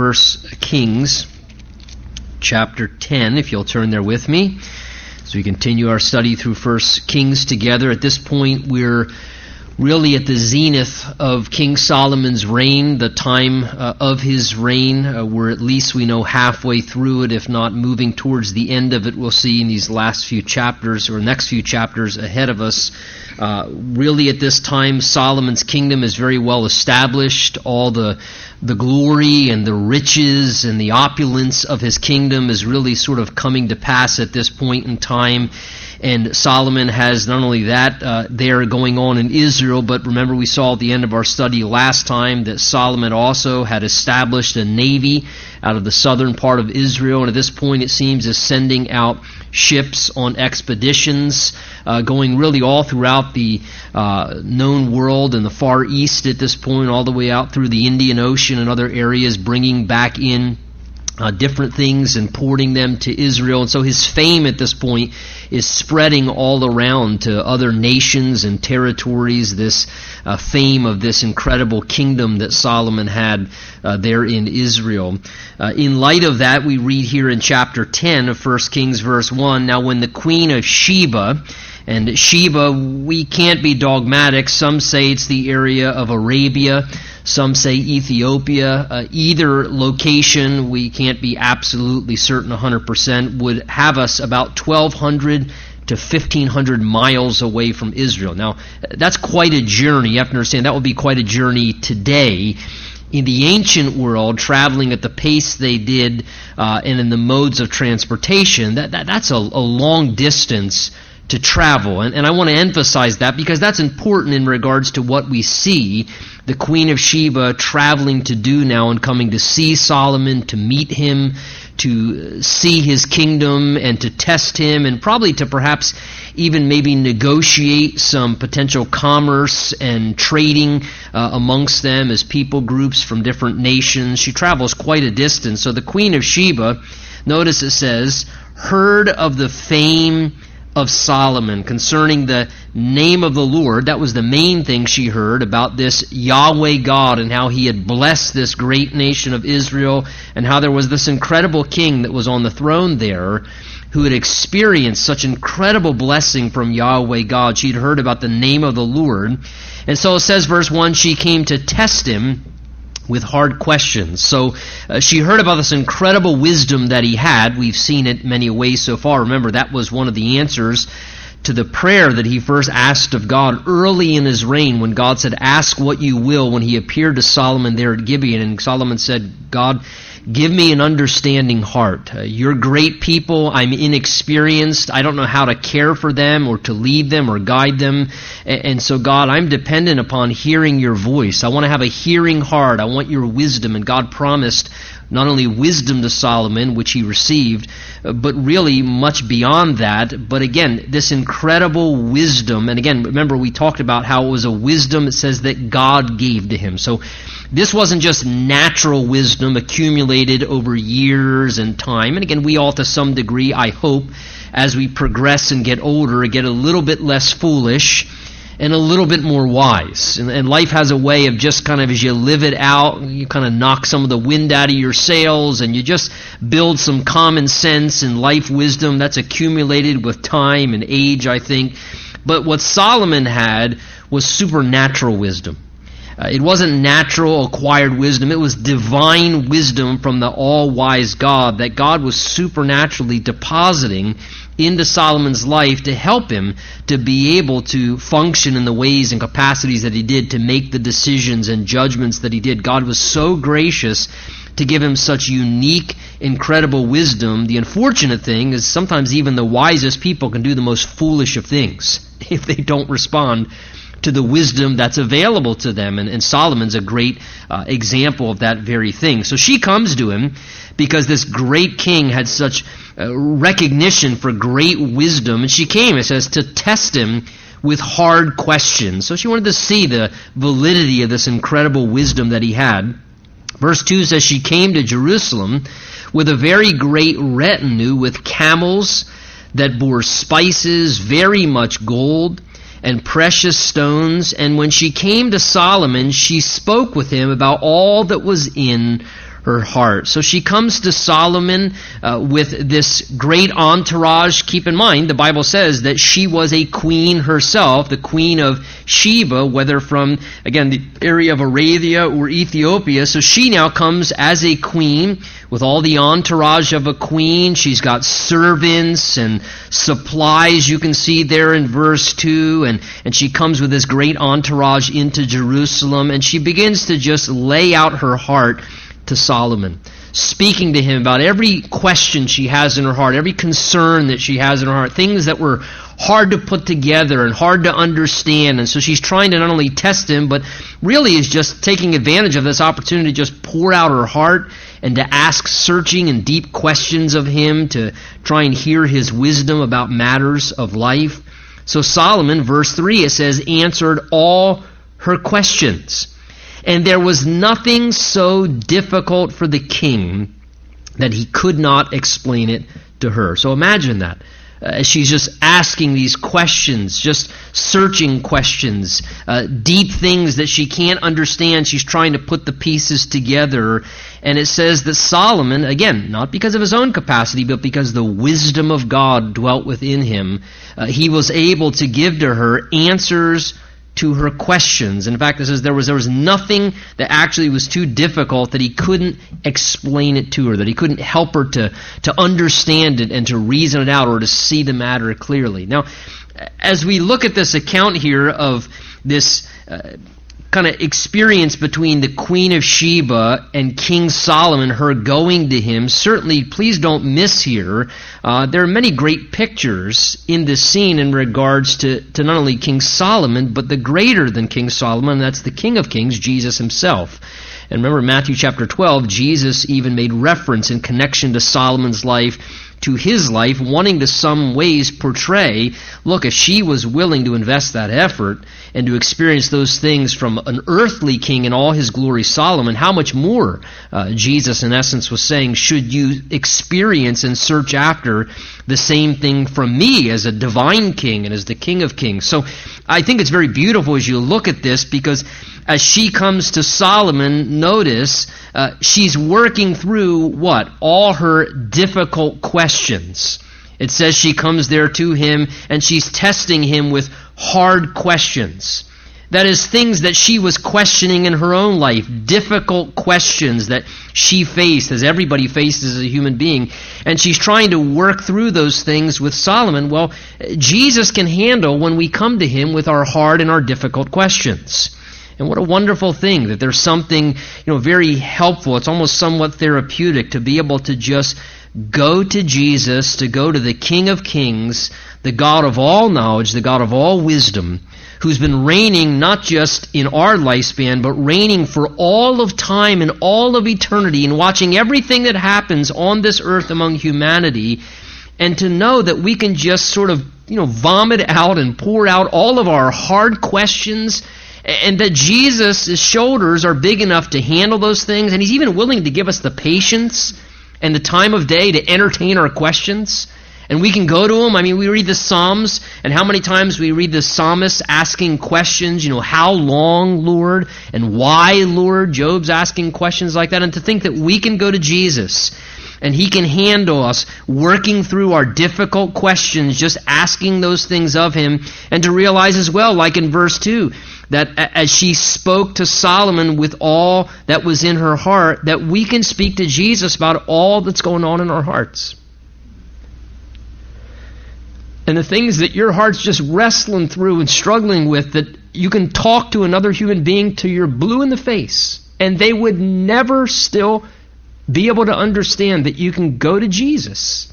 First Kings chapter 10, if you'll turn there with me. As we continue our study through First Kings together, at this point we're really at the zenith of King Solomon's reign, the time uh, of his reign. Uh, we're at least we know halfway through it, if not moving towards the end of it. We'll see in these last few chapters or next few chapters ahead of us. Uh, really, at this time, Solomon's kingdom is very well established. All the the glory and the riches and the opulence of his kingdom is really sort of coming to pass at this point in time. And Solomon has not only that uh, there going on in Israel, but remember we saw at the end of our study last time that Solomon also had established a navy out of the southern part of Israel, and at this point it seems is sending out ships on expeditions, uh, going really all throughout the uh, known world and the Far East at this point, all the way out through the Indian Ocean and other areas, bringing back in uh, different things and porting them to Israel. And so his fame at this point is spreading all around to other nations and territories, this uh, fame of this incredible kingdom that Solomon had uh, there in Israel. Uh, in light of that, we read here in chapter 10 of 1 Kings, verse 1 Now, when the queen of Sheba, and Sheba, we can't be dogmatic. Some say it's the area of Arabia. Some say Ethiopia. Uh, either location, we can't be absolutely certain 100%, would have us about 1,200 to 1,500 miles away from Israel. Now, that's quite a journey. You have to understand that would be quite a journey today. In the ancient world, traveling at the pace they did uh, and in the modes of transportation, that, that that's a, a long distance to travel. And, and I want to emphasize that because that's important in regards to what we see the Queen of Sheba traveling to do now and coming to see Solomon, to meet him, to see his kingdom, and to test him, and probably to perhaps even maybe negotiate some potential commerce and trading uh, amongst them as people groups from different nations. She travels quite a distance. So the Queen of Sheba, notice it says, heard of the fame of Solomon concerning the name of the Lord. That was the main thing she heard about this Yahweh God and how he had blessed this great nation of Israel and how there was this incredible king that was on the throne there who had experienced such incredible blessing from Yahweh God. She'd heard about the name of the Lord. And so it says, verse 1, she came to test him with hard questions. So uh, she heard about this incredible wisdom that he had. We've seen it many ways so far. Remember, that was one of the answers to the prayer that he first asked of God early in his reign when God said, Ask what you will, when he appeared to Solomon there at Gibeon. And Solomon said, God, Give me an understanding heart. Uh, you're great people. I'm inexperienced. I don't know how to care for them or to lead them or guide them. And, and so, God, I'm dependent upon hearing your voice. I want to have a hearing heart. I want your wisdom. And God promised not only wisdom to Solomon, which he received, uh, but really much beyond that. But again, this incredible wisdom, and again, remember we talked about how it was a wisdom, it says that God gave to him. So this wasn't just natural wisdom accumulated over years and time. And again, we all to some degree, I hope, as we progress and get older, get a little bit less foolish and a little bit more wise. And, and, life has a way of just kind of, as you live it out, you kind of knock some of the wind out of your sails and you just build some common sense and life wisdom that's accumulated with time and age, I think. But what Solomon had was supernatural wisdom. Uh, it wasn't natural acquired wisdom, it was divine wisdom from the all wise God that God was supernaturally depositing into Solomon's life to help him to be able to function in the ways and capacities that he did, to make the decisions and judgments that he did. God was so gracious to give him such unique, incredible wisdom. The unfortunate thing is sometimes even the wisest people can do the most foolish of things if they don't respond to the wisdom that's available to them. And, and Solomon's a great uh, example of that very thing. So she comes to him because this great king had such uh, recognition for great wisdom. And she came, it says, to test him with hard questions. So she wanted to see the validity of this incredible wisdom that he had. Verse 2 says, She came to Jerusalem with a very great retinue with camels that bore spices, very much gold and precious stones. And when she came to Solomon, she spoke with him about all that was in her heart. So she comes to Solomon uh, with this great entourage. Keep in mind, the Bible says that she was a queen herself, the queen of Sheba, whether from, again, the area of Arabia or Ethiopia. So she now comes as a queen with all the entourage of a queen. She's got servants and supplies you can see there in verse 2. And, and she comes with this great entourage into Jerusalem and she begins to just lay out her heart to Solomon, speaking to him about every question she has in her heart, every concern that she has in her heart, things that were hard to put together and hard to understand. And so she's trying to not only test him, but really is just taking advantage of this opportunity to just pour out her heart and to ask searching and deep questions of him, to try and hear his wisdom about matters of life. So Solomon, verse 3, it says, answered all her questions. And there was nothing so difficult for the king that he could not explain it to her. So imagine that. Uh, she's just asking these questions, just searching questions, uh, deep things that she can't understand. She's trying to put the pieces together. And it says that Solomon, again, not because of his own capacity, but because the wisdom of God dwelt within him, uh, he was able to give to her answers to her questions. In fact, it says there was, there was nothing that actually was too difficult that he couldn't explain it to her, that he couldn't help her to, to understand it and to reason it out or to see the matter clearly. Now, as we look at this account here of this uh, kind of experience between the Queen of Sheba and King Solomon, her going to him, certainly please don't miss here. Uh, there are many great pictures in this scene in regards to, to not only King Solomon, but the greater than King Solomon, that's the King of Kings, Jesus himself. And remember, Matthew chapter 12, Jesus even made reference in connection to Solomon's life to his life, wanting to some ways portray look, if she was willing to invest that effort and to experience those things from an earthly king in all his glory, Solomon, how much more uh, Jesus, in essence, was saying, should you experience and search after the same thing from me as a divine king and as the king of kings? So I think it's very beautiful as you look at this because as she comes to Solomon, notice uh, she's working through what? All her difficult questions. It says she comes there to him and she's testing him with hard questions. That is, things that she was questioning in her own life, difficult questions that she faced, as everybody faces as a human being. And she's trying to work through those things with Solomon. Well, Jesus can handle when we come to him with our hard and our difficult questions. And what a wonderful thing that there's something, you know, very helpful. It's almost somewhat therapeutic to be able to just go to Jesus, to go to the King of Kings, the God of all knowledge, the God of all wisdom, who's been reigning not just in our lifespan, but reigning for all of time and all of eternity and watching everything that happens on this earth among humanity, and to know that we can just sort of, you know, vomit out and pour out all of our hard questions and that Jesus' shoulders are big enough to handle those things, and He's even willing to give us the patience and the time of day to entertain our questions. And we can go to Him. I mean, we read the Psalms, and how many times we read the psalmist asking questions, you know, how long, Lord, and why, Lord? Job's asking questions like that. And to think that we can go to Jesus and He can handle us working through our difficult questions, just asking those things of Him, and to realize as well, like in verse 2, that as she spoke to Solomon with all that was in her heart, that we can speak to Jesus about all that's going on in our hearts. And the things that your heart's just wrestling through and struggling with, that you can talk to another human being till you're blue in the face, and they would never still be able to understand that you can go to Jesus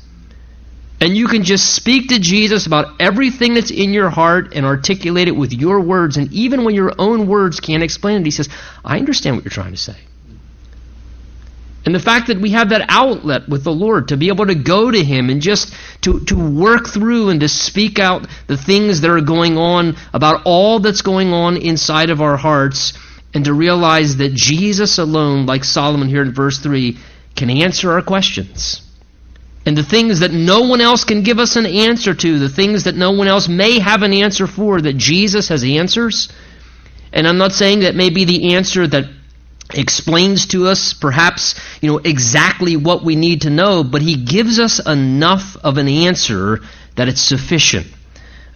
and you can just speak to Jesus about everything that's in your heart and articulate it with your words. And even when your own words can't explain it, he says, I understand what you're trying to say. And the fact that we have that outlet with the Lord to be able to go to Him and just to, to work through and to speak out the things that are going on about all that's going on inside of our hearts and to realize that Jesus alone, like Solomon here in verse 3, can answer our questions. And the things that no one else can give us an answer to, the things that no one else may have an answer for, that Jesus has answers. And I'm not saying that may be the answer that explains to us perhaps you know exactly what we need to know but he gives us enough of an answer that it's sufficient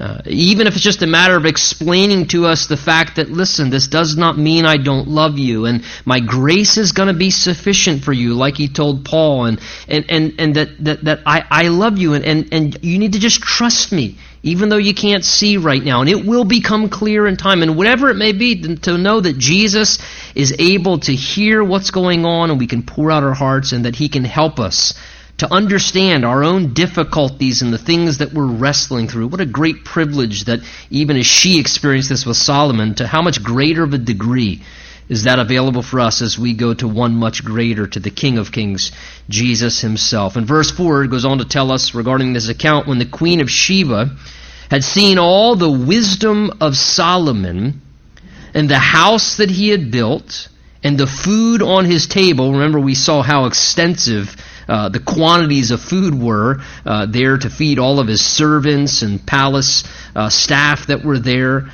uh, even if it's just a matter of explaining to us the fact that, listen, this does not mean I don't love you, and my grace is going to be sufficient for you, like he told Paul, and, and, and, and that, that, that I, I love you, and, and, and you need to just trust me, even though you can't see right now, and it will become clear in time, and whatever it may be, to know that Jesus is able to hear what's going on, and we can pour out our hearts, and that he can help us to understand our own difficulties and the things that we're wrestling through. What a great privilege that even as she experienced this with Solomon, to how much greater of a degree is that available for us as we go to one much greater, to the King of Kings, Jesus himself. And verse 4 goes on to tell us regarding this account when the Queen of Sheba had seen all the wisdom of Solomon and the house that he had built and the food on his table. Remember, we saw how extensive uh, the quantities of food were uh, there to feed all of his servants and palace uh, staff that were there.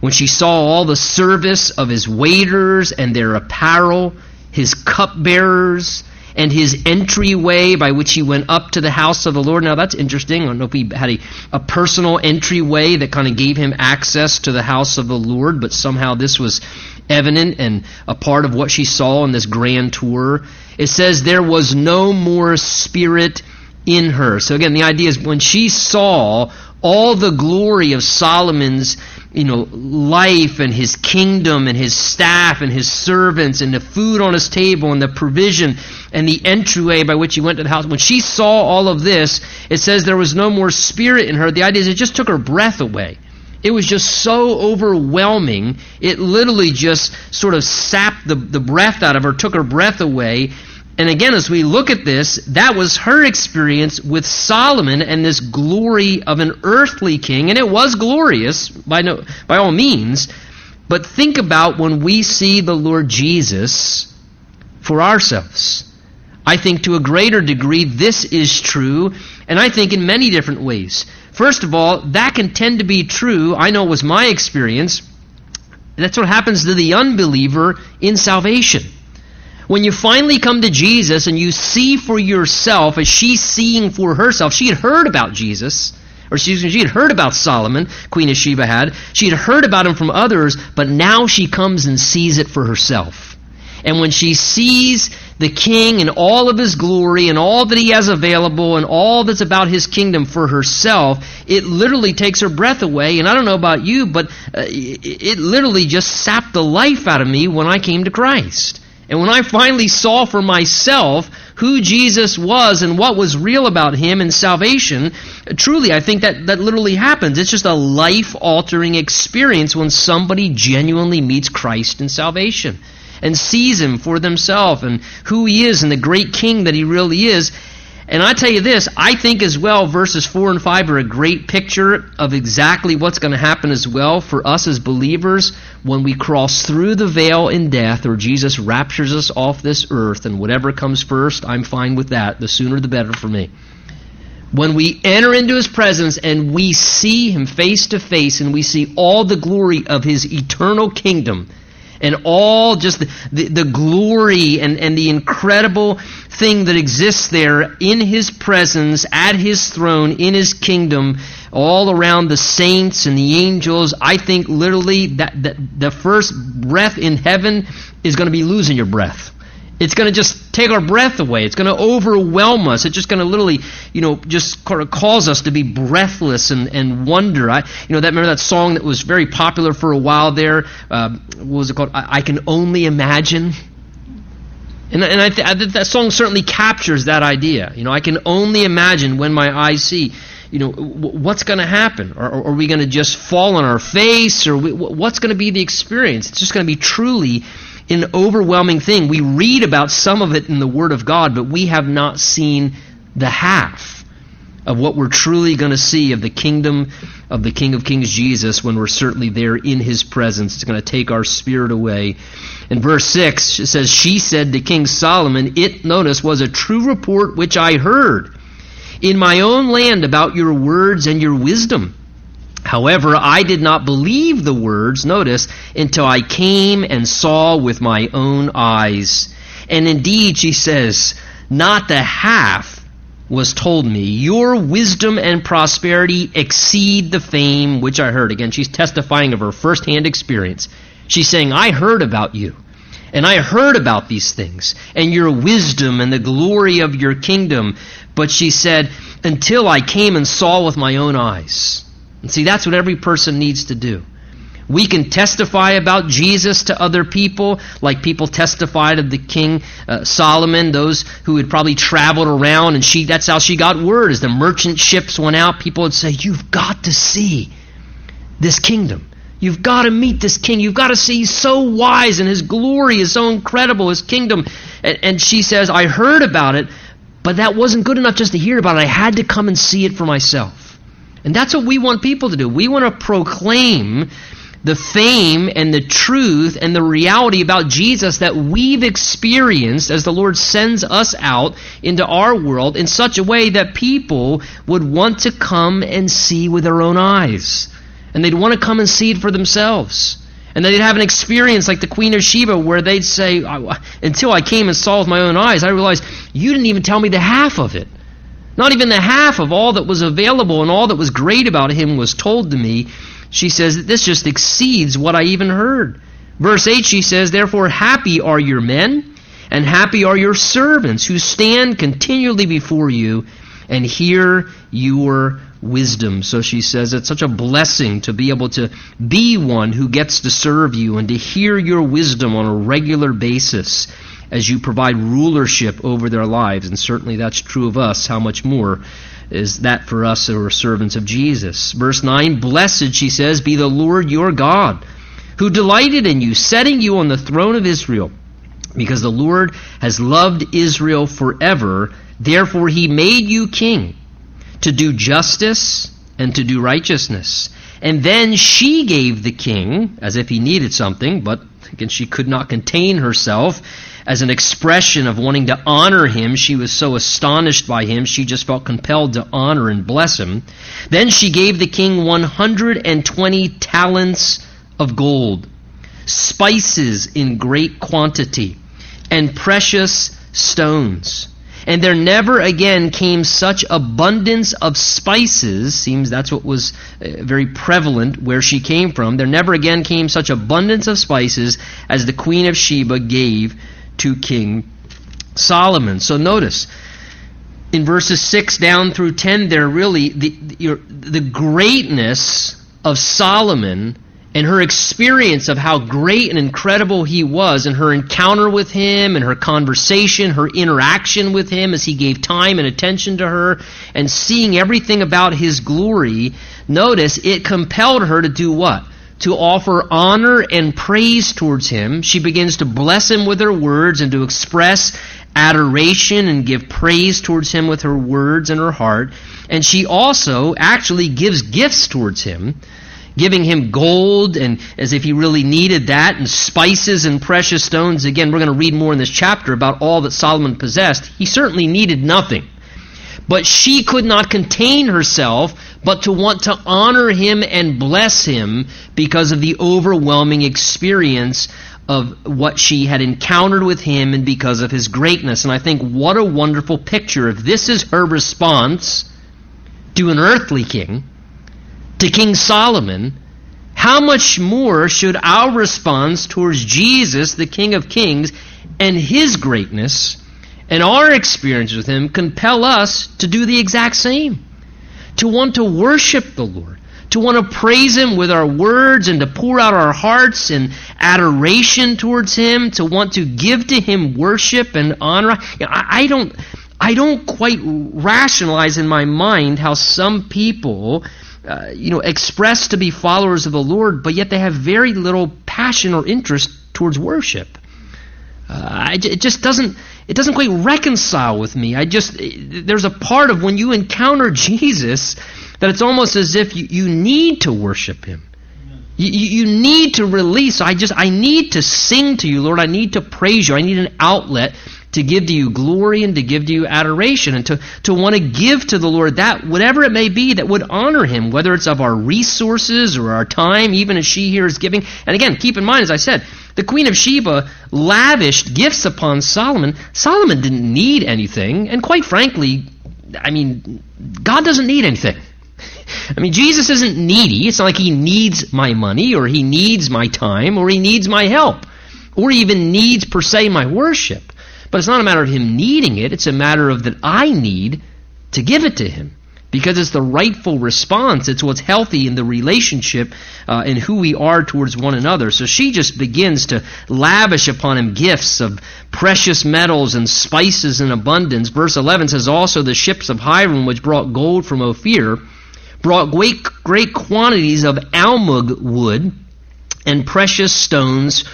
When she saw all the service of his waiters and their apparel, his cupbearers, and his entryway by which he went up to the house of the Lord. Now that's interesting. I don't know if he had a, a personal entryway that kind of gave him access to the house of the Lord, but somehow this was evident and a part of what she saw in this grand tour. It says there was no more spirit in her. So again, the idea is when she saw all the glory of Solomon's you know, life and his kingdom and his staff and his servants and the food on his table and the provision and the entryway by which he went to the house. When she saw all of this, it says there was no more spirit in her. The idea is it just took her breath away. It was just so overwhelming. It literally just sort of sapped the, the breath out of her, took her breath away. And again, as we look at this, that was her experience with Solomon and this glory of an earthly king. And it was glorious by, no, by all means. But think about when we see the Lord Jesus for ourselves. I think to a greater degree this is true, and I think in many different ways. First of all, that can tend to be true. I know it was my experience. That's what happens to the unbeliever in salvation. When you finally come to Jesus and you see for yourself, as she's seeing for herself, she had heard about Jesus, or she, she had heard about Solomon, Queen of Sheba had. She had heard about him from others, but now she comes and sees it for herself. And when she sees the king and all of his glory and all that he has available and all that's about his kingdom for herself, it literally takes her breath away. And I don't know about you, but uh, it literally just sapped the life out of me when I came to Christ. And when I finally saw for myself who Jesus was and what was real about him and salvation, truly, I think that, that literally happens. It's just a life altering experience when somebody genuinely meets Christ in salvation and sees him for themselves and who he is and the great king that he really is. And I tell you this, I think as well, verses 4 and 5 are a great picture of exactly what's going to happen as well for us as believers when we cross through the veil in death or Jesus raptures us off this earth and whatever comes first, I'm fine with that. The sooner the better for me. When we enter into his presence and we see him face to face and we see all the glory of his eternal kingdom, and all just the, the, glory and, and the incredible thing that exists there in his presence, at his throne, in his kingdom, all around the saints and the angels. I think literally that, that the first breath in heaven is going to be losing your breath. It's going to just take our breath away. It's going to overwhelm us. It's just going to literally, you know, just cause us to be breathless and, and wonder. I, you know, that remember that song that was very popular for a while there. Uh, what was it called? I, I can only imagine. And, and I, th- I th- that song certainly captures that idea. You know, I can only imagine when my eyes see. You know, w- what's going to happen? Are, are we going to just fall on our face, or we, what's going to be the experience? It's just going to be truly an overwhelming thing. We read about some of it in the Word of God, but we have not seen the half of what we're truly going to see of the kingdom of the King of Kings Jesus when we're certainly there in his presence. It's going to take our spirit away. In verse 6, it says, She said to King Solomon, It, notice, was a true report which I heard in my own land about your words and your wisdom However, I did not believe the words, notice, until I came and saw with my own eyes. And indeed, she says, not the half was told me. Your wisdom and prosperity exceed the fame which I heard. Again, she's testifying of her firsthand experience. She's saying, I heard about you. And I heard about these things and your wisdom and the glory of your kingdom. But she said, until I came and saw with my own eyes. And see, that's what every person needs to do. We can testify about Jesus to other people, like people testified of the King uh, Solomon, those who had probably traveled around, and she, that's how she got word. As the merchant ships went out, people would say, You've got to see this kingdom. You've got to meet this king. You've got to see he's so wise and his glory is so incredible, his kingdom. And, and she says, I heard about it, but that wasn't good enough just to hear about it. I had to come and see it for myself. And that's what we want people to do. We want to proclaim the fame and the truth and the reality about Jesus that we've experienced as the Lord sends us out into our world in such a way that people would want to come and see with their own eyes. And they'd want to come and see it for themselves. And they'd have an experience like the Queen of Sheba where they'd say, Until I came and saw with my own eyes, I realized you didn't even tell me the half of it. Not even the half of all that was available and all that was great about him was told to me. She says that this just exceeds what I even heard. Verse 8, she says, Therefore, happy are your men, and happy are your servants who stand continually before you and hear your wisdom. So she says it's such a blessing to be able to be one who gets to serve you and to hear your wisdom on a regular basis as you provide rulership over their lives. And certainly that's true of us. How much more is that for us who are servants of Jesus? Verse 9 Blessed, she says, be the Lord your God, who delighted in you, setting you on the throne of Israel. Because the Lord has loved Israel forever, therefore he made you king to do justice and to do righteousness. And then she gave the king, as if he needed something, but again, she could not contain herself, as an expression of wanting to honor him. She was so astonished by him, she just felt compelled to honor and bless him. Then she gave the king 120 talents of gold, spices in great quantity, and precious stones. And there never again came such abundance of spices, seems that's what was uh, very prevalent where she came from. There never again came such abundance of spices as the Queen of Sheba gave to King Solomon. So notice, in verses 6 down through 10, there really, the, the, the greatness of Solomon and her experience of how great and incredible he was, and her encounter with him, and her conversation, her interaction with him as he gave time and attention to her, and seeing everything about his glory, notice it compelled her to do what? To offer honor and praise towards him. She begins to bless him with her words and to express adoration and give praise towards him with her words and her heart. And she also actually gives gifts towards him, giving him gold and as if he really needed that, and spices and precious stones. Again, we're going to read more in this chapter about all that Solomon possessed. He certainly needed nothing. But she could not contain herself but to want to honor him and bless him because of the overwhelming experience of what she had encountered with him and because of his greatness. And I think what a wonderful picture. If this is her response to an earthly king, to King Solomon, how much more should our response towards Jesus, the King of Kings, and his greatness and our experience with him compel us to do the exact same? To want to worship the Lord, to want to praise Him with our words and to pour out our hearts in adoration towards Him, to want to give to Him worship and honor. I don't, I don't quite rationalize in my mind how some people, uh, you know, express to be followers of the Lord, but yet they have very little passion or interest towards worship. Uh, it just doesn't it doesn't quite reconcile with me. I just there's a part of when you encounter Jesus that it's almost as if you, you need to worship him. You, you need to release. I just I need to sing to you, Lord. I need to praise you. I need an outlet to give to you glory and to give to you adoration and to, to want to give to the Lord that, whatever it may be, that would honor Him, whether it's of our resources or our time, even as she here is giving. And again, keep in mind, as I said, the Queen of Sheba lavished gifts upon Solomon. Solomon didn't need anything, and quite frankly, I mean, God doesn't need anything. I mean, Jesus isn't needy. It's not like he needs my money or he needs my time or he needs my help or even needs per se my worship. But it's not a matter of him needing it. It's a matter of that I need to give it to him because it's the rightful response. It's what's healthy in the relationship uh, and who we are towards one another. So she just begins to lavish upon him gifts of precious metals and spices in abundance. Verse 11 says, Also the ships of Hiram, which brought gold from Ophir, brought great, great quantities of almug wood and precious stones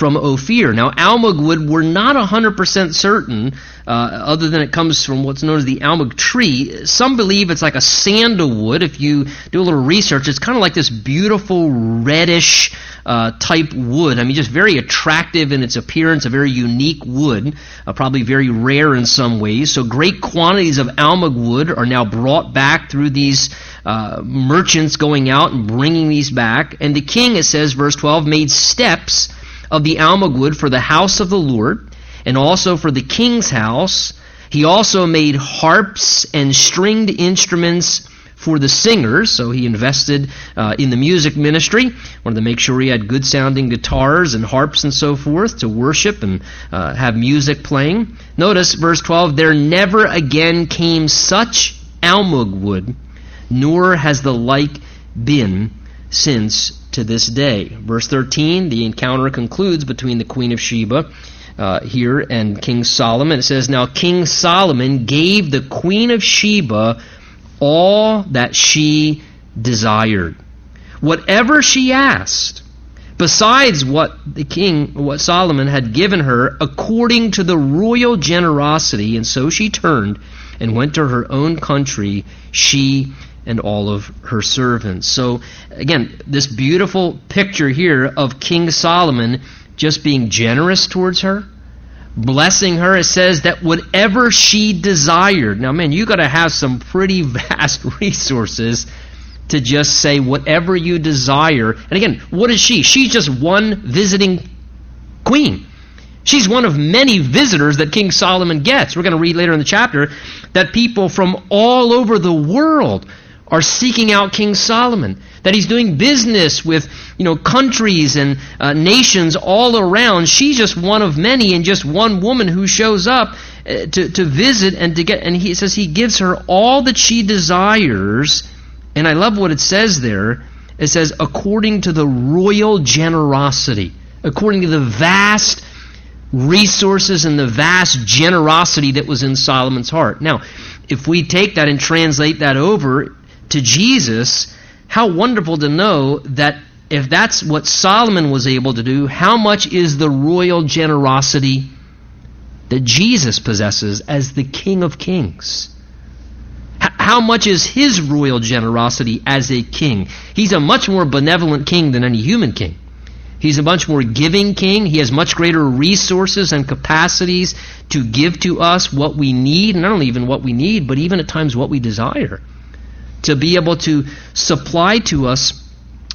from Ophir. Now, almug wood, we're not 100% certain, uh, other than it comes from what's known as the almug tree. Some believe it's like a sandalwood. If you do a little research, it's kind of like this beautiful reddish uh, type wood. I mean, just very attractive in its appearance, a very unique wood, uh, probably very rare in some ways. So, great quantities of almug wood are now brought back through these uh, merchants going out and bringing these back. And the king, it says, verse 12, made steps of the almug wood for the house of the Lord and also for the king's house. He also made harps and stringed instruments for the singers, so he invested uh, in the music ministry. Wanted to make sure he had good sounding guitars and harps and so forth to worship and uh, have music playing. Notice verse 12 there never again came such almug wood, nor has the like been since to this day. Verse 13, the encounter concludes between the Queen of Sheba uh, here and King Solomon. It says, Now King Solomon gave the Queen of Sheba all that she desired. Whatever she asked, besides what the king, what Solomon had given her, according to the royal generosity, and so she turned and went to her own country, she and all of her servants. So, again, this beautiful picture here of King Solomon just being generous towards her, blessing her. It says that whatever she desired. Now, man, you got to have some pretty vast resources to just say whatever you desire. And again, what is she? She's just one visiting queen. She's one of many visitors that King Solomon gets. We're going to read later in the chapter that people from all over the world are seeking out King Solomon. That he's doing business with, you know, countries and uh, nations all around. She's just one of many and just one woman who shows up uh, to, to visit and to get, and he says he gives her all that she desires. And I love what it says there. It says, according to the royal generosity, according to the vast resources and the vast generosity that was in Solomon's heart. Now, if we take that and translate that over to Jesus, how wonderful to know that if that's what Solomon was able to do, how much is the royal generosity that Jesus possesses as the King of Kings? How much is his royal generosity as a king? He's a much more benevolent king than any human king. He's a much more giving king. He has much greater resources and capacities to give to us what we need, not only even what we need, but even at times what we desire to be able to supply to us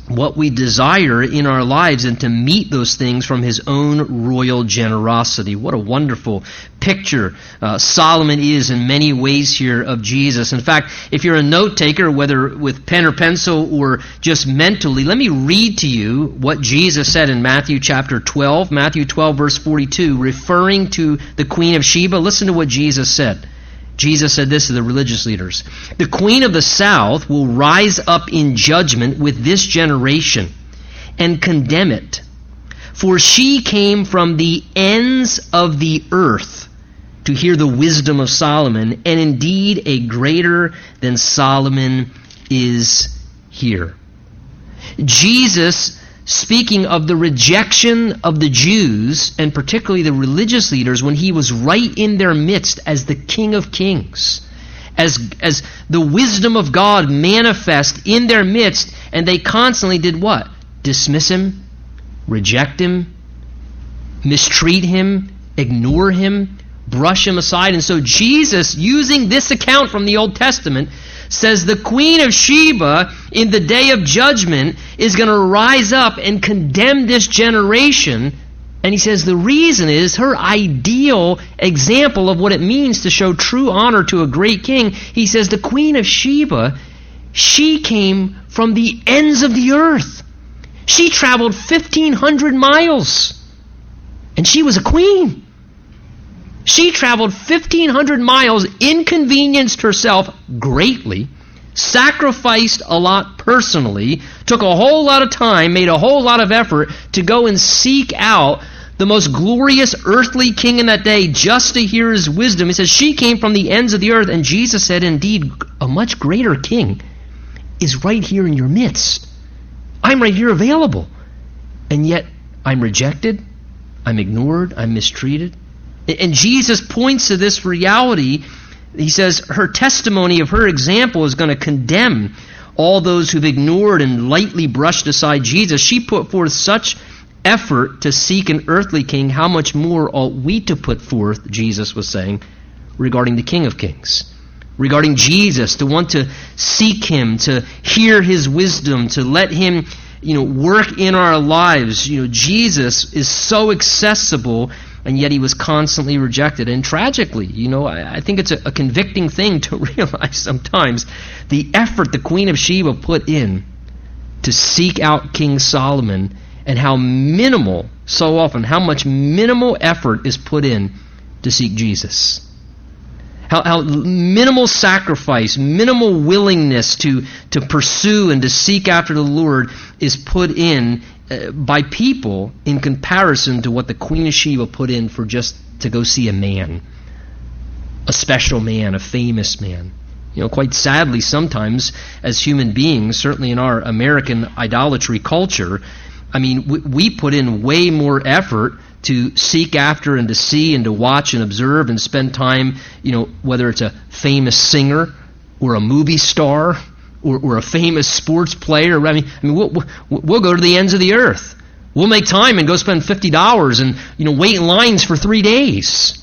what we desire in our lives and to meet those things from his own royal generosity. What a wonderful picture uh, Solomon is in many ways here of Jesus. In fact, if you're a note taker, whether with pen or pencil or just mentally, let me read to you what Jesus said in Matthew chapter 12, Matthew 12 verse 42, referring to the Queen of Sheba. Listen to what Jesus said. Jesus said this to the religious leaders The queen of the south will rise up in judgment with this generation and condemn it. For she came from the ends of the earth to hear the wisdom of Solomon, and indeed a greater than Solomon is here. Jesus speaking of the rejection of the Jews, and particularly the religious leaders, when he was right in their midst as the King of Kings. As, as the wisdom of God manifest in their midst, and they constantly did what? Dismiss him, reject him, mistreat him, ignore him, brush him aside. And so Jesus, using this account from the Old Testament, says the Queen of Sheba in the day of judgment is going to rise up and condemn this generation. And he says the reason is her ideal example of what it means to show true honor to a great king. He says the Queen of Sheba, she came from the ends of the earth. She traveled 1,500 miles. And she was a queen. She traveled 1,500 miles, inconvenienced herself greatly, sacrificed a lot personally, took a whole lot of time, made a whole lot of effort to go and seek out the most glorious earthly king in that day just to hear his wisdom. He says, She came from the ends of the earth, and Jesus said, Indeed, a much greater king is right here in your midst. I'm right here available. And yet, I'm rejected, I'm ignored, I'm mistreated. And Jesus points to this reality. He says her testimony of her example is going to condemn all those who've ignored and lightly brushed aside Jesus. She put forth such effort to seek an earthly king. How much more ought we to put forth, Jesus was saying, regarding the King of Kings? Regarding Jesus, to want to seek him, to hear his wisdom, to let him you know, work in our lives. You know, Jesus is so accessible and yet he was constantly rejected. And tragically, you know, I, I think it's a, a, convicting thing to realize sometimes the effort the Queen of Sheba put in to seek out King Solomon and how minimal, so often, how much minimal effort is put in to seek Jesus. How, how, minimal sacrifice, minimal willingness to, to pursue and to seek after the Lord is put in uh, by people in comparison to what the Queen of Sheba put in for just to go see a man, a special man, a famous man. You know, quite sadly, sometimes as human beings, certainly in our American idolatry culture, I mean, we, we put in way more effort to seek after and to see and to watch and observe and spend time, you know, whether it's a famous singer or a movie star or, or a famous sports player. I mean, I mean we'll, we'll go to the ends of the earth. We'll make time and go spend fifty dollars and you know wait in lines for three days.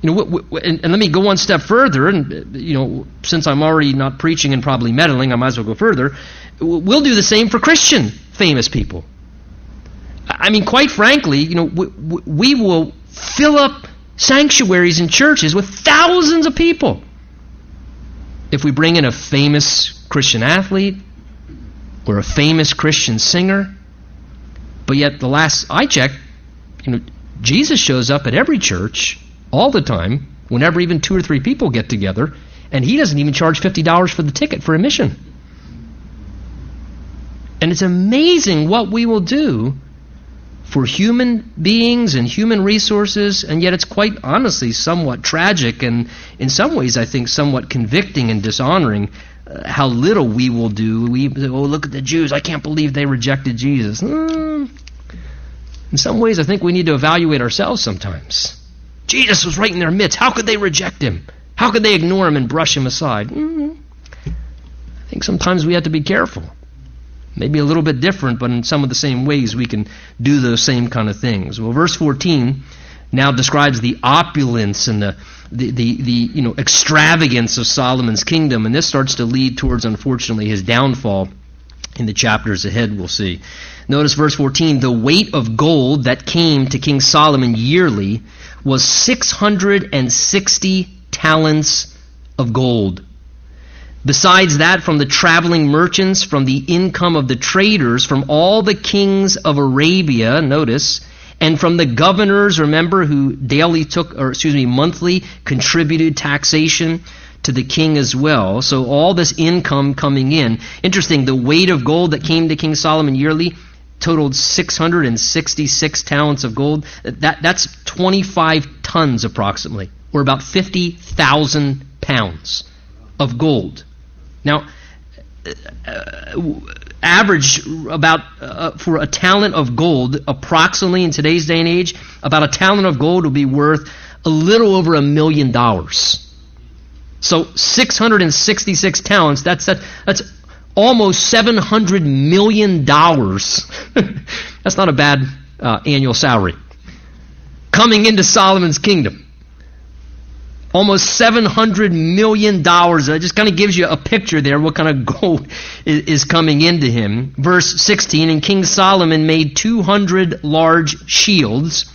You know, and, and let me go one step further. And you know, since I'm already not preaching and probably meddling, I might as well go further. We'll do the same for Christian famous people. I mean, quite frankly, you know, we, we will fill up sanctuaries and churches with thousands of people if we bring in a famous Christian athlete or a famous Christian singer. But yet, the last I checked, you know, Jesus shows up at every church all the time, whenever even two or three people get together, and he doesn't even charge $50 for the ticket for admission. And it's amazing what we will do for human beings and human resources, and yet it's quite honestly somewhat tragic and, in some ways, I think, somewhat convicting and dishonoring how little we will do. We oh look at the Jews. I can't believe they rejected Jesus. Mm. In some ways, I think we need to evaluate ourselves sometimes. Jesus was right in their midst. How could they reject him? How could they ignore him and brush him aside? Mm. I think sometimes we have to be careful. Maybe a little bit different, but in some of the same ways we can do those same kind of things. Well, verse 14 now describes the opulence and the the, the, the you know extravagance of Solomon's kingdom, and this starts to lead towards, unfortunately, his downfall in the chapters ahead, we'll see. Notice verse 14 the weight of gold that came to King Solomon yearly was 660 talents of gold. Besides that, from the traveling merchants, from the income of the traders, from all the kings of Arabia, notice, and from the governors, remember, who daily took, or excuse me, monthly contributed taxation to the king as well. So all this income coming in. Interesting, the weight of gold that came to King Solomon yearly totaled 666 talents of gold. That, that's 25 tons approximately, or about 50,000 pounds of gold. Now, uh, average about uh, for a talent of gold, approximately in today's day and age, about a talent of gold would be worth a little over a million dollars. So 666 talents, that's that, that's almost 700 million dollars. that's not a bad uh, annual salary. Coming into Solomon's kingdom. Almost $700 million. That just kind of gives you a picture there what kind of gold is coming into him. Verse 16, and King Solomon made 200 large shields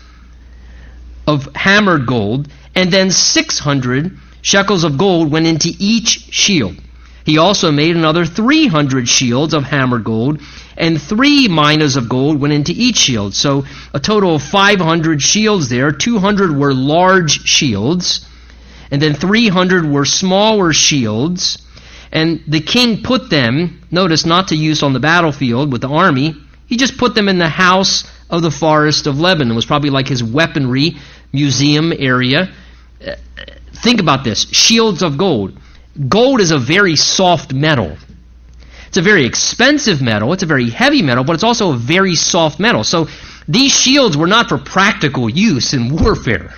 of hammered gold, and then 600 shekels of gold went into each shield. He also made another 300 shields of hammered gold, and three minas of gold went into each shield. So a total of 500 shields there. 200 were large shields, and then 300 were smaller shields. And the king put them, notice, not to use on the battlefield with the army. He just put them in the house of the forest of Lebanon. It was probably like his weaponry museum area. Think about this shields of gold. Gold is a very soft metal. It's a very expensive metal, it's a very heavy metal, but it's also a very soft metal. So these shields were not for practical use in warfare.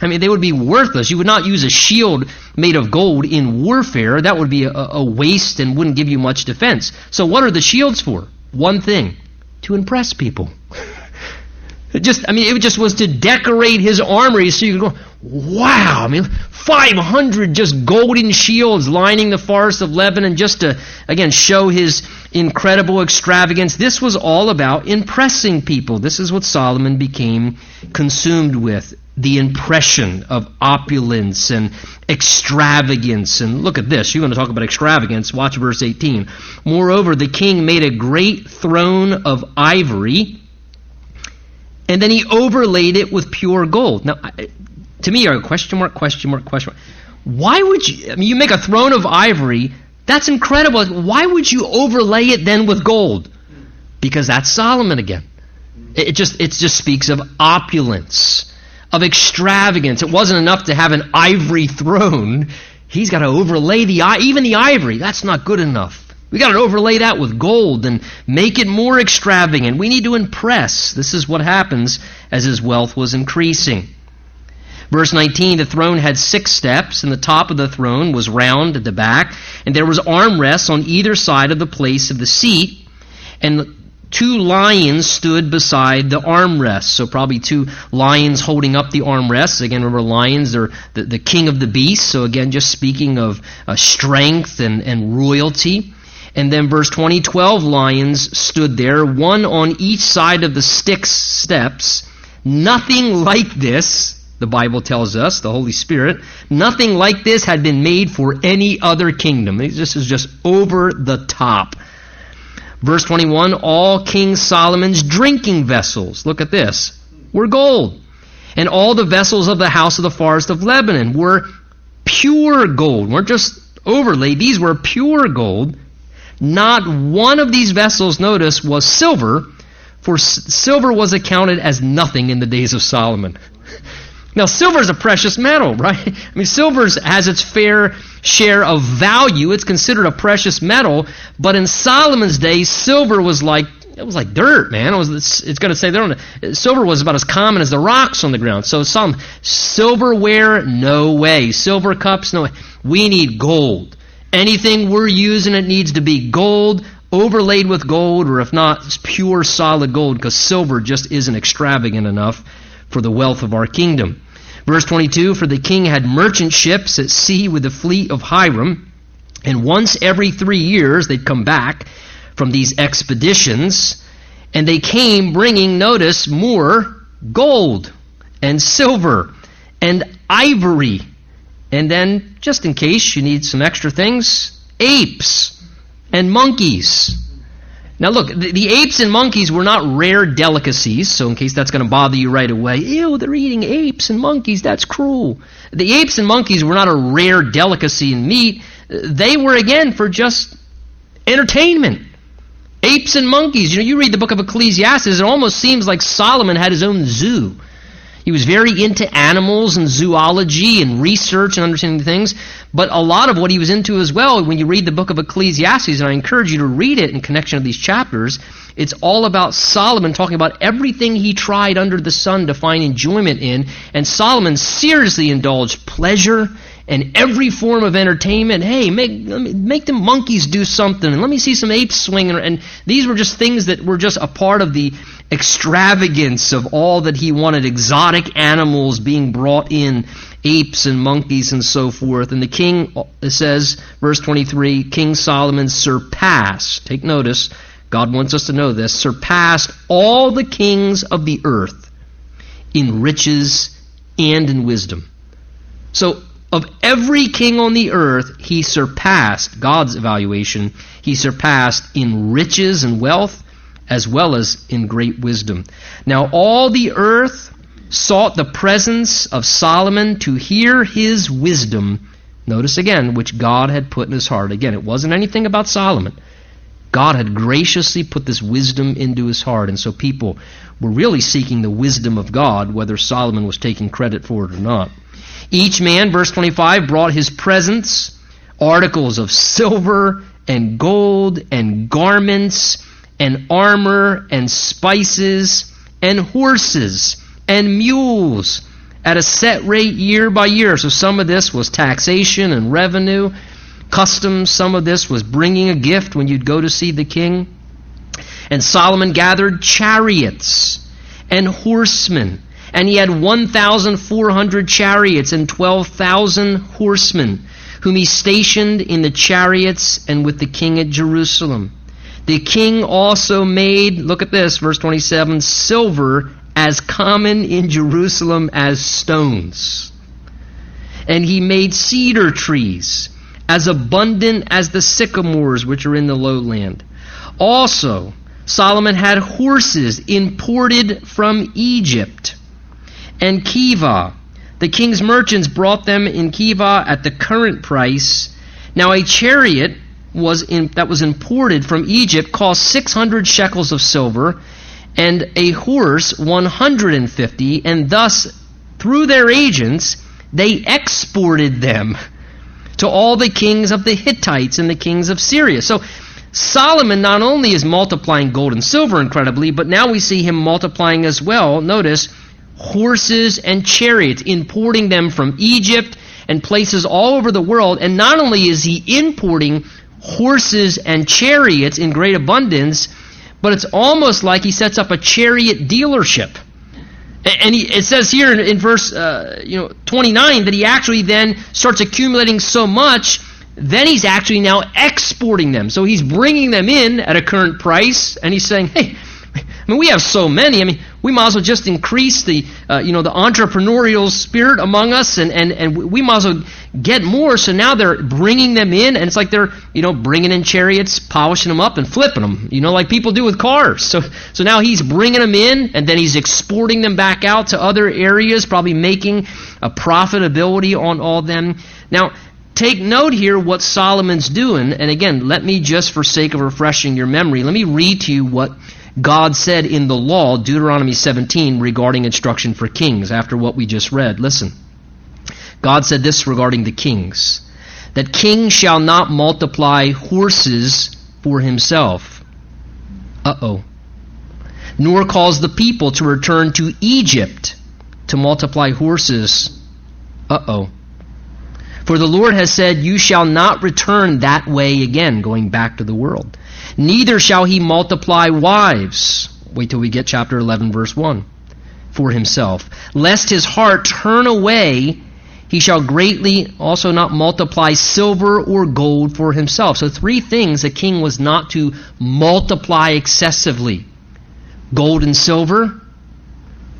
I mean, they would be worthless. You would not use a shield made of gold in warfare. That would be a, a waste and wouldn't give you much defense. So, what are the shields for? One thing to impress people. Just, I mean, it just was to decorate his armory so you could go, wow, I mean, 500 just golden shields lining the forest of Lebanon just to, again, show his incredible extravagance. This was all about impressing people. This is what Solomon became consumed with the impression of opulence and extravagance. And look at this. You're going to talk about extravagance. Watch verse 18. Moreover, the king made a great throne of ivory and then he overlaid it with pure gold. Now, to me, a question mark, question mark, question mark. Why would you? I mean, you make a throne of ivory. That's incredible. Why would you overlay it then with gold? Because that's Solomon again. It just it just speaks of opulence, of extravagance. It wasn't enough to have an ivory throne. He's got to overlay the even the ivory. That's not good enough. We got to overlay that with gold and make it more extravagant. We need to impress. This is what happens as his wealth was increasing. Verse 19, the throne had six steps, and the top of the throne was round at the back, and there was armrests on either side of the place of the seat, and two lions stood beside the armrests. So probably two lions holding up the armrests. Again, remember lions are the, the king of the beasts. So again, just speaking of uh, strength and, and royalty. And then verse 20, 12 lions stood there, one on each side of the six steps. Nothing like this, the Bible tells us, the Holy Spirit, nothing like this had been made for any other kingdom. This is just over the top. Verse 21, all King Solomon's drinking vessels, look at this, were gold. And all the vessels of the house of the forest of Lebanon were pure gold, weren't just overlaid, these were pure gold. Not one of these vessels, notice, was silver, for silver was accounted as nothing in the days of Solomon. Now, silver is a precious metal, right? I mean, silver has its fair share of value. It's considered a precious metal, but in Solomon's day, silver was like it was like dirt, man. It was it's, it's going to say there silver was about as common as the rocks on the ground. So some silverware, no way. Silver cups, no way. We need gold. Anything we're using, it needs to be gold, overlaid with gold, or if not, pure solid gold, because silver just isn't extravagant enough for the wealth of our kingdom. Verse 22 For the king had merchant ships at sea with the fleet of Hiram, and once every three years they'd come back from these expeditions, and they came bringing, notice, more gold and silver and ivory and then, just in case you need some extra things, apes and monkeys. Now, look, the, the, apes and monkeys were not rare delicacies, so in case that's going to bother you right away, ew, they're eating apes and monkeys, that's cruel. The apes and monkeys were not a rare delicacy in meat, they were, again, for just entertainment. Apes and monkeys. You know, you read the book of Ecclesiastes, it almost seems like Solomon had his own zoo. He was very into animals and zoology and research and understanding things. But a lot of what he was into as well, when you read the book of Ecclesiastes, and I encourage you to read it in connection with these chapters, it's all about Solomon talking about everything he tried under the sun to find enjoyment in. And Solomon seriously indulged pleasure and every form of entertainment. Hey, make make the monkeys do something, and let me see some apes swinging. And these were just things that were just a part of the extravagance of all that he wanted, exotic animals being brought in apes and monkeys and so forth. And the king, says, verse 23, King Solomon surpassed, take notice, God wants us to know this, surpassed all the kings of the earth in riches and in wisdom. So, of every king on the earth, he surpassed, God's evaluation, he surpassed in riches and wealth as well as in great wisdom. Now, all the earth sought the presence of Solomon to hear his wisdom. Notice again, which God had put in his heart. Again, it wasn't anything about Solomon. God had graciously put this wisdom into his heart, and so people were really seeking the wisdom of God, whether Solomon was taking credit for it or not. Each man, verse 25, brought his presents, articles of silver and gold and garments and armor and spices and horses and mules at a set rate year by year. So some of this was taxation and revenue, customs. Some of this was bringing a gift when you'd go to see the king. And Solomon gathered chariots and horsemen. And he had 1,400 chariots and 12,000 horsemen, whom he stationed in the chariots and with the king at Jerusalem. The king also made, look at this, verse 27, silver as common in Jerusalem as stones. And he made cedar trees as abundant as the sycamores which are in the lowland. Also, Solomon had horses imported from Egypt and Keveh, The king's merchants brought them in Keveh at the current price. Now, a chariot was in, that was imported from Egypt cost 600 shekels of silver and a horse 150, and thus, through their agents, they exported them to all the kings of the Hittites and the kings of Syria. So Solomon not only is multiplying gold and silver incredibly, but now we see him multiplying as well, notice, horses and chariots, importing them from Egypt and places all over the world. And not only is he importing horses and chariots in great abundance, but it's almost like he sets up a chariot dealership. And he, it says here in, in verse uh, you know 29 that he actually then starts accumulating so much, then he's actually now exporting them. So he's bringing them in at a current price, and he's saying, hey, I mean, we have so many. I mean, we might as well just increase the, uh, you know, the entrepreneurial spirit among us, and, and, and we might as well get more. So now they're bringing them in, and it's like they're, you know, bringing in chariots, polishing them up, and flipping them, you know, like people do with cars. So, so now he's bringing them in, and then he's exporting them back out to other areas, probably making a profitability on all them. Now, take note here what Solomon's doing, and again, let me just, for sake of refreshing your memory, let me read to you what God said in the law, Deuteronomy 17, regarding instruction for kings, after what we just read. Listen. God said this regarding the kings that king shall not multiply horses for himself. Uh oh. Nor cause the people to return to Egypt to multiply horses. Uh oh. For the Lord has said, You shall not return that way again, going back to the world. Neither shall he multiply wives. Wait till we get chapter 11, verse 1. For himself. Lest his heart turn away, he shall greatly also not multiply silver or gold for himself. So, three things a king was not to multiply excessively gold and silver,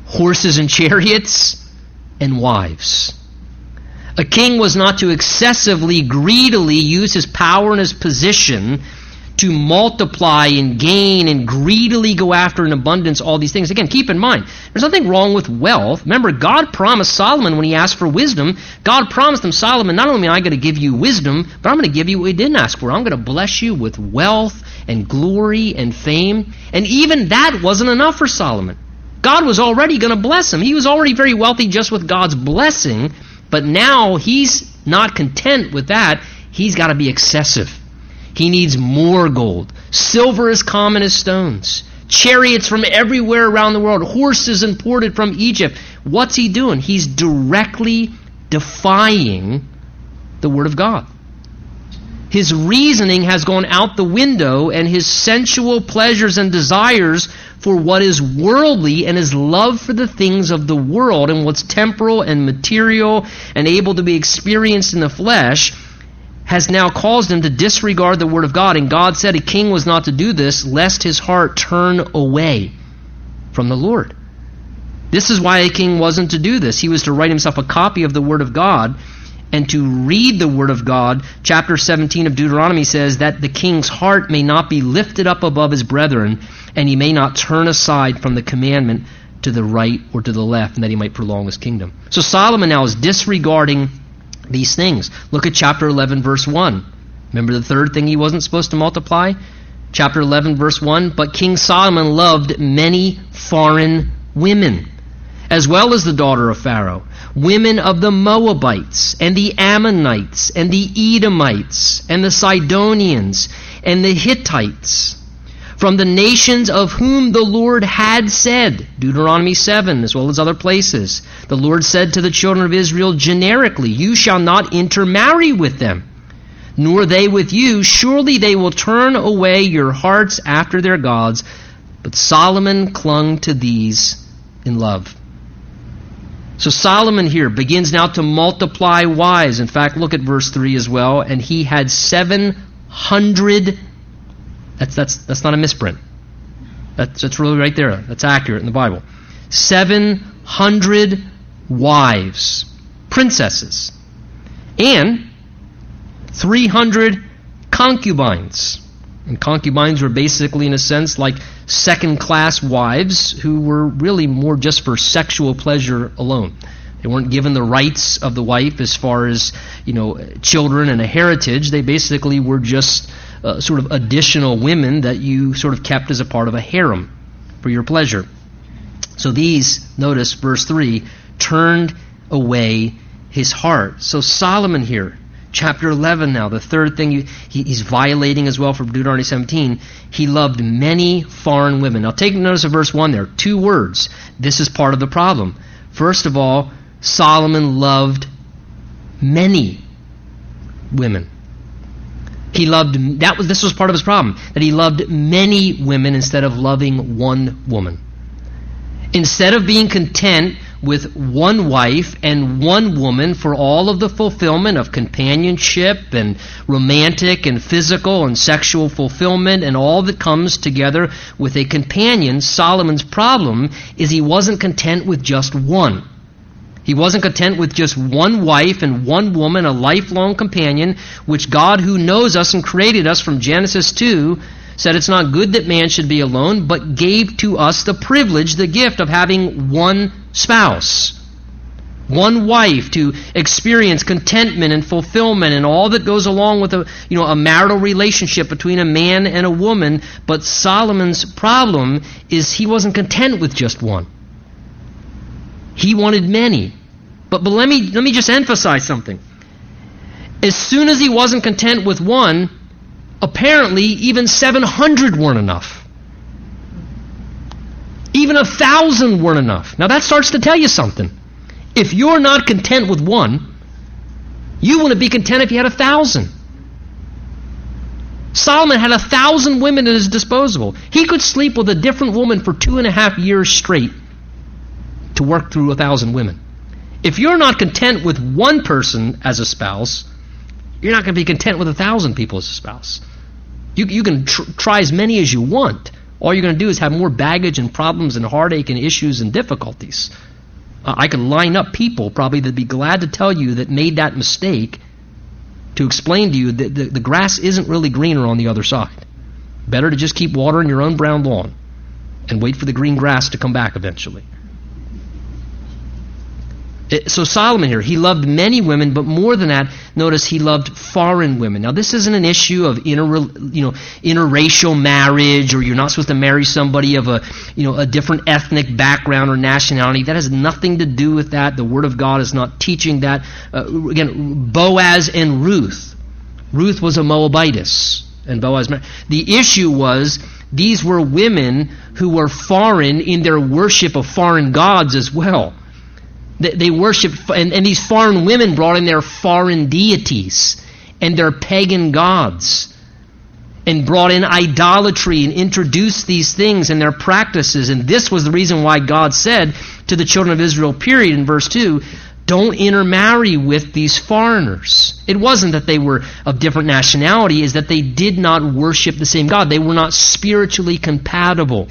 horses and chariots, and wives. A king was not to excessively, greedily use his power and his position to multiply and gain and greedily go after in abundance all these things. Again, keep in mind, there's nothing wrong with wealth. Remember, God promised Solomon when he asked for wisdom, God promised him, Solomon, not only am I going to give you wisdom, but I'm going to give you what he didn't ask for. I'm going to bless you with wealth and glory and fame. And even that wasn't enough for Solomon. God was already going to bless him. He was already very wealthy just with God's blessing, but now he's not content with that. He's got to be excessive. He needs more gold. Silver is common as stones. Chariots from everywhere around the world. Horses imported from Egypt. What's he doing? He's directly defying the Word of God. His reasoning has gone out the window, and his sensual pleasures and desires for what is worldly and his love for the things of the world and what's temporal and material and able to be experienced in the flesh has now caused him to disregard the word of God. And God said a king was not to do this, lest his heart turn away from the Lord. This is why a king wasn't to do this. He was to write himself a copy of the word of God and to read the Word of God. Chapter 17 of Deuteronomy says that the king's heart may not be lifted up above his brethren, and he may not turn aside from the commandment to the right or to the left, and that he might prolong his kingdom. So Solomon now is disregarding these things. Look at chapter 11, verse 1. Remember the third thing he wasn't supposed to multiply? Chapter 11, verse 1. But King Solomon loved many foreign women, as well as the daughter of Pharaoh women of the Moabites and the Ammonites and the Edomites and the Sidonians and the Hittites from the nations of whom the Lord had said, Deuteronomy 7, as well as other places. The Lord said to the children of Israel generically, You shall not intermarry with them, nor they with you. Surely they will turn away your hearts after their gods. But Solomon clung to these in love. So Solomon here begins now to multiply wives. In fact, look at verse 3 as well. And he had 700. That's, that's, that's not a misprint. That's, that's really right there. That's accurate in the Bible. 700 wives, princesses, and 300 concubines. And concubines were basically, in a sense, like second class wives who were really more just for sexual pleasure alone. They weren't given the rights of the wife as far as, you know, children and a heritage. They basically were just uh, sort of additional women that you sort of kept as a part of a harem for your pleasure. So these, notice verse 3, turned away his heart. So Solomon here chapter 11 now, the third thing he, he's violating as well from Deuteronomy 17. He loved many foreign women. Now take notice of verse 1 there. Two words. This is part of the problem. First of all, Solomon loved many women. He loved that was this was part of his problem that he loved many women instead of loving one woman. Instead of being content with one wife and one woman for all of the fulfillment of companionship and romantic and physical and sexual fulfillment and all that comes together with a companion, Solomon's problem is he wasn't content with just one. He wasn't content with just one wife and one woman, a lifelong companion, which God, who knows us and created us from Genesis 2, said it's not good that man should be alone, but gave to us the privilege, the gift of having one spouse, one wife to experience contentment and fulfillment and all that goes along with a you know a marital relationship between a man and a woman. But Solomon's problem is he wasn't content with just one. He wanted many. But but let me let me just emphasize something. As soon as he wasn't content with one, apparently even 700 weren't enough. Even a thousand weren't enough. Now that starts to tell you something. If you're not content with one, you wouldn't be content if you had a thousand. Solomon had a thousand women at his disposal. He could sleep with a different woman for two and a half years straight to work through a thousand women. If you're not content with one person as a spouse, you're not going to be content with a thousand people as a spouse. You, you can tr- try as many as you want. All you're going to do is have more baggage and problems and heartache and issues and difficulties. Uh, I can line up people probably that'd be glad to tell you that made that mistake to explain to you that the, the grass isn't really greener on the other side. Better to just keep watering your own brown lawn and wait for the green grass to come back eventually. It, so Solomon here, he loved many women, but more than that, notice he loved foreign women. Now this isn't an issue of inter, you know, interracial marriage, or you're not supposed to marry somebody of a, you know, a different ethnic background or nationality. That has nothing to do with that. The Word of God is not teaching that. Uh, again, Boaz and Ruth. Ruth was a Moabitess, and Boaz. The issue was these were women who were foreign in their worship of foreign gods as well. They, they worshiped, and, and these foreign women brought in their foreign deities. and their pagan gods and brought in idolatry and introduced these things and their practices. And this was the reason why God said to the children of Israel, period, in verse 2, don't intermarry with these foreigners. It wasn't that they were of different nationality, is that they did not worship the same God. They were not spiritually compatible.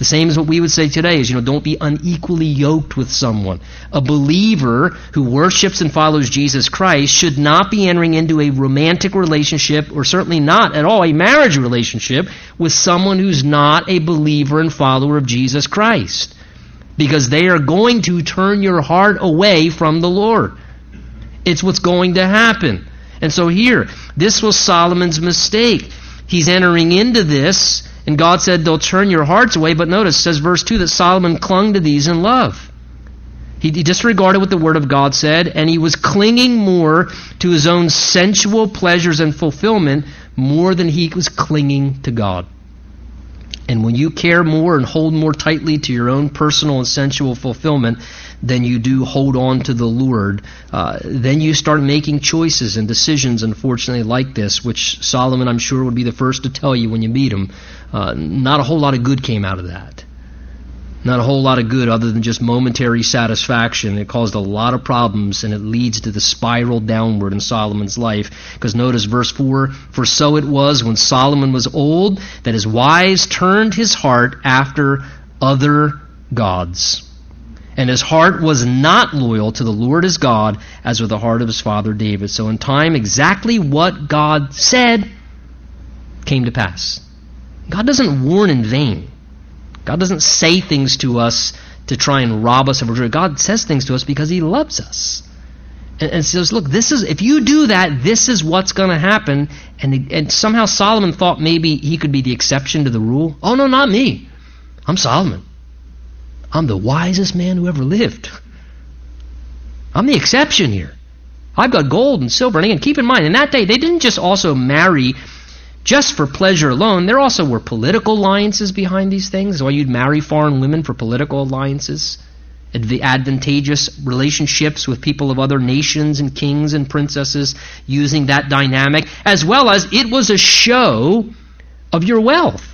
The same as what we would say today is, you know, don't be unequally yoked with someone. A believer who worships and follows Jesus Christ should not be entering into a romantic relationship, or certainly not at all a marriage relationship, with someone who's not a believer and follower of Jesus Christ. Because they are going to turn your heart away from the Lord. It's what's going to happen. And so here, this was Solomon's mistake. He's entering into this and God said, They'll turn your hearts away. But notice, says verse 2 that Solomon clung to these in love. He, disregarded what the Word of God said, and he was clinging more to his own sensual pleasures and fulfillment more than he was clinging to God. And when you care more and hold more tightly to your own personal and sensual fulfillment than you do hold on to the Lord, uh, then you start making choices and decisions, unfortunately, like this, which Solomon, I'm sure, would be the first to tell you when you meet him. Uh, not a whole lot of good came out of that. Not a whole lot of good other than just momentary satisfaction. It caused a lot of problems and it leads to the spiral downward in Solomon's life. Because notice verse 4 For so it was when Solomon was old that his wives turned his heart after other gods. And his heart was not loyal to the Lord his God as with the heart of his father David. So in time, exactly what God said came to pass. God doesn't warn in vain. God doesn't say things to us to try and rob us of our joy. God says things to us because He loves us. And, and says, look, this is if you do that, this is what's going to happen. And, and somehow Solomon thought maybe he could be the exception to the rule. Oh, no, not me. I'm Solomon. I'm the wisest man who ever lived. I'm the exception here. I've got gold and silver. And again, keep in mind, in that day, they didn't just also marry just for pleasure alone. There also were political alliances behind these things. Why you'd marry foreign women for political alliances, the advantageous relationships with people of other nations and kings and princesses using that dynamic, as well as it was a show of your wealth.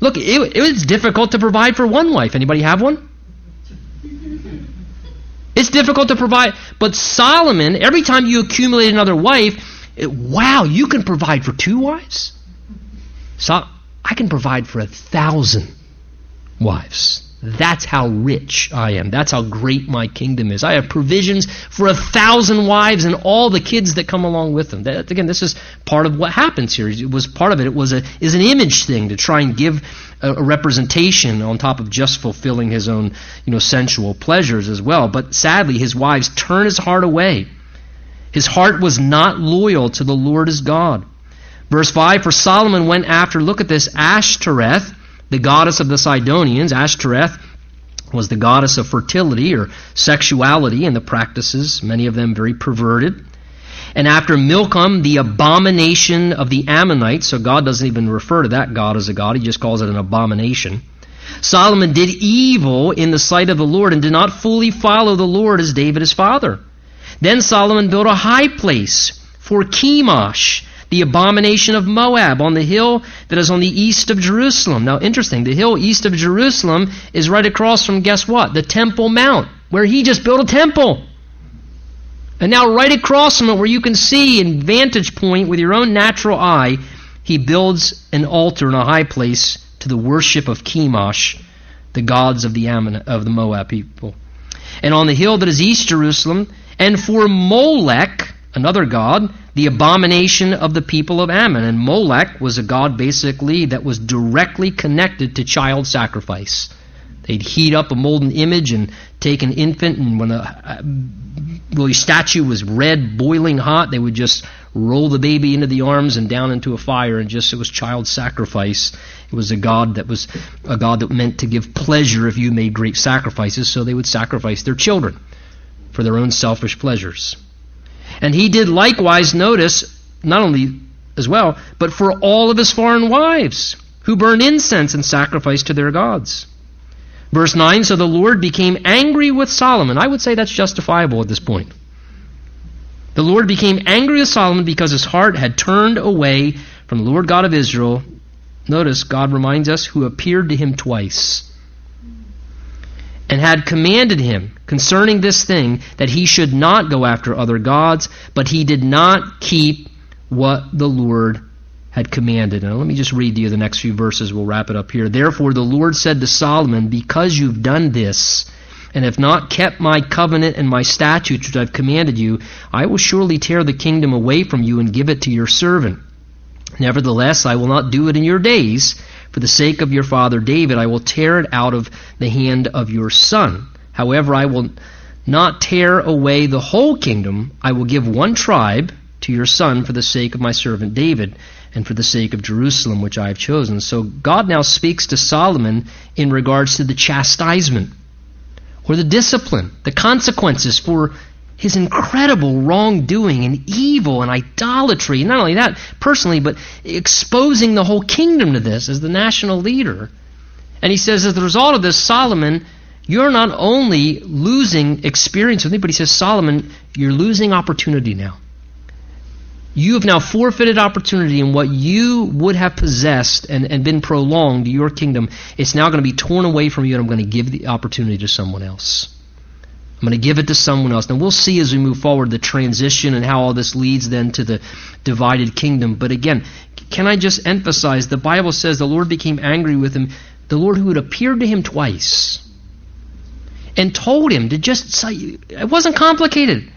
Look, it, it was difficult to provide for one wife. Anybody have one? It's difficult to provide. But Solomon, every time you accumulate another wife, it, wow, you can provide for two wives? So I can provide for a thousand wives. That's how rich I am. That's how great my kingdom is. I have provisions for a thousand wives and all the kids that come along with them. That, again, this is part of what happens here. It was part of it. It was a is an image thing to try and give a, a representation on top of just fulfilling his own you know sensual pleasures as well. But sadly, his wives turn his heart away. His heart was not loyal to the Lord his God. Verse 5 For Solomon went after, look at this, Ashtoreth, the goddess of the Sidonians. Ashtoreth was the goddess of fertility or sexuality and the practices, many of them very perverted. And after Milcom, the abomination of the Ammonites, so God doesn't even refer to that God as a God, he just calls it an abomination. Solomon did evil in the sight of the Lord and did not fully follow the Lord as David his father. Then Solomon built a high place for Chemosh, the abomination of Moab, on the hill that is on the east of Jerusalem. Now, interesting, the hill east of Jerusalem is right across from, guess what? The Temple Mount, where he just built a temple. And now, right across from it, where you can see in vantage point with your own natural eye, he builds an altar in a high place to the worship of Chemosh, the gods of the Ammon, of the Moab people. And on the hill that is east Jerusalem, and for Molech, another god, the abomination of the people of Ammon. And Molech was a god basically that was directly connected to child sacrifice. They'd heat up a molten image and take an infant, and when a really statue was red, boiling hot, they would just roll the baby into the arms and down into a fire, and just it was child sacrifice. It was a god that was a god that meant to give pleasure if you made great sacrifices, so they would sacrifice their children for their own selfish pleasures. And he did likewise, notice, not only as well, but for all of his foreign wives who burned incense and sacrificed to their gods. Verse 9 So the Lord became angry with Solomon. I would say that's justifiable at this point. The Lord became angry with Solomon because his heart had turned away from the Lord God of Israel. Notice, God reminds us, who appeared to him twice and had commanded him concerning this thing that he should not go after other gods, but he did not keep what the Lord had commanded. Now, let me just read to you the next few verses. We'll wrap it up here. Therefore, the Lord said to Solomon, Because you've done this, and have not kept my covenant and my statutes which I've commanded you, I will surely tear the kingdom away from you and give it to your servant. Nevertheless, I will not do it in your days. For the sake of your father David, I will tear it out of the hand of your son. However, I will not tear away the whole kingdom. I will give one tribe to your son for the sake of my servant David and for the sake of Jerusalem, which I have chosen. So God now speaks to Solomon in regards to the chastisement or the discipline, the consequences for his incredible wrongdoing and evil and idolatry. Not only that, personally, but exposing the whole kingdom to this as the national leader. And he says, as the result of this, Solomon, you're not only losing experience with me, but he says, Solomon, you're losing opportunity now. You have now forfeited opportunity in what you would have possessed and, and been prolonged, your kingdom. It's now going to be torn away from you, and I'm going to give the opportunity to someone else. I'm going to give it to someone else. Now, we'll see as we move forward the transition and how all this leads then to the divided kingdom. But again, can I just emphasize the Bible says the Lord became angry with him, the Lord who had appeared to him twice and told him to just say, it wasn't complicated.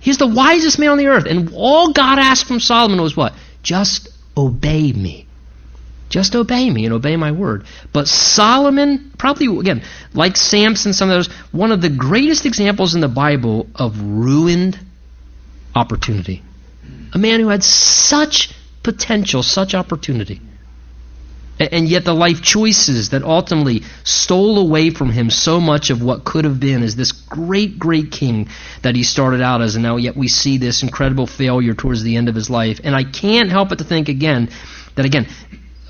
He's the wisest man on the earth. And all God asked from Solomon was what? Just obey me. Just obey me and obey my word. But Solomon, probably, again, like Samson, some of those, one of the greatest examples in the Bible of ruined opportunity. A man who had such potential, such opportunity. And yet the life choices that ultimately stole away from him so much of what could have been as this great, great king that he started out as. And now yet we see this incredible failure towards the end of his life. And I can't help but to think again that again,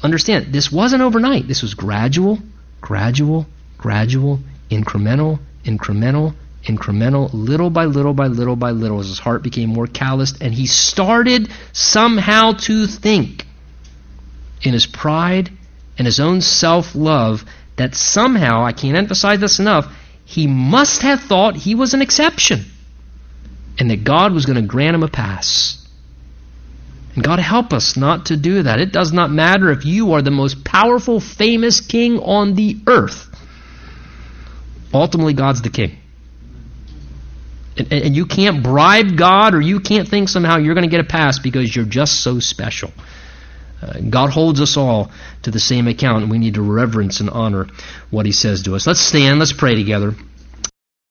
understand, this wasn't overnight. This was gradual, gradual, gradual, incremental, incremental, incremental, little by little by little by little as his heart became more calloused and he started somehow to think in his pride and his own self love that somehow, I can't emphasize this enough, he must have thought he was an exception and that God was going to grant him a pass. God help us not to do that. It does not matter if you are the most powerful, famous king on the earth. Ultimately, God's the king. And, and you can't bribe God or you can't think somehow you're going to get a pass because you're just so special. Uh, God holds us all to the same account, and we need to reverence and honor what He says to us. Let's stand, let's pray together.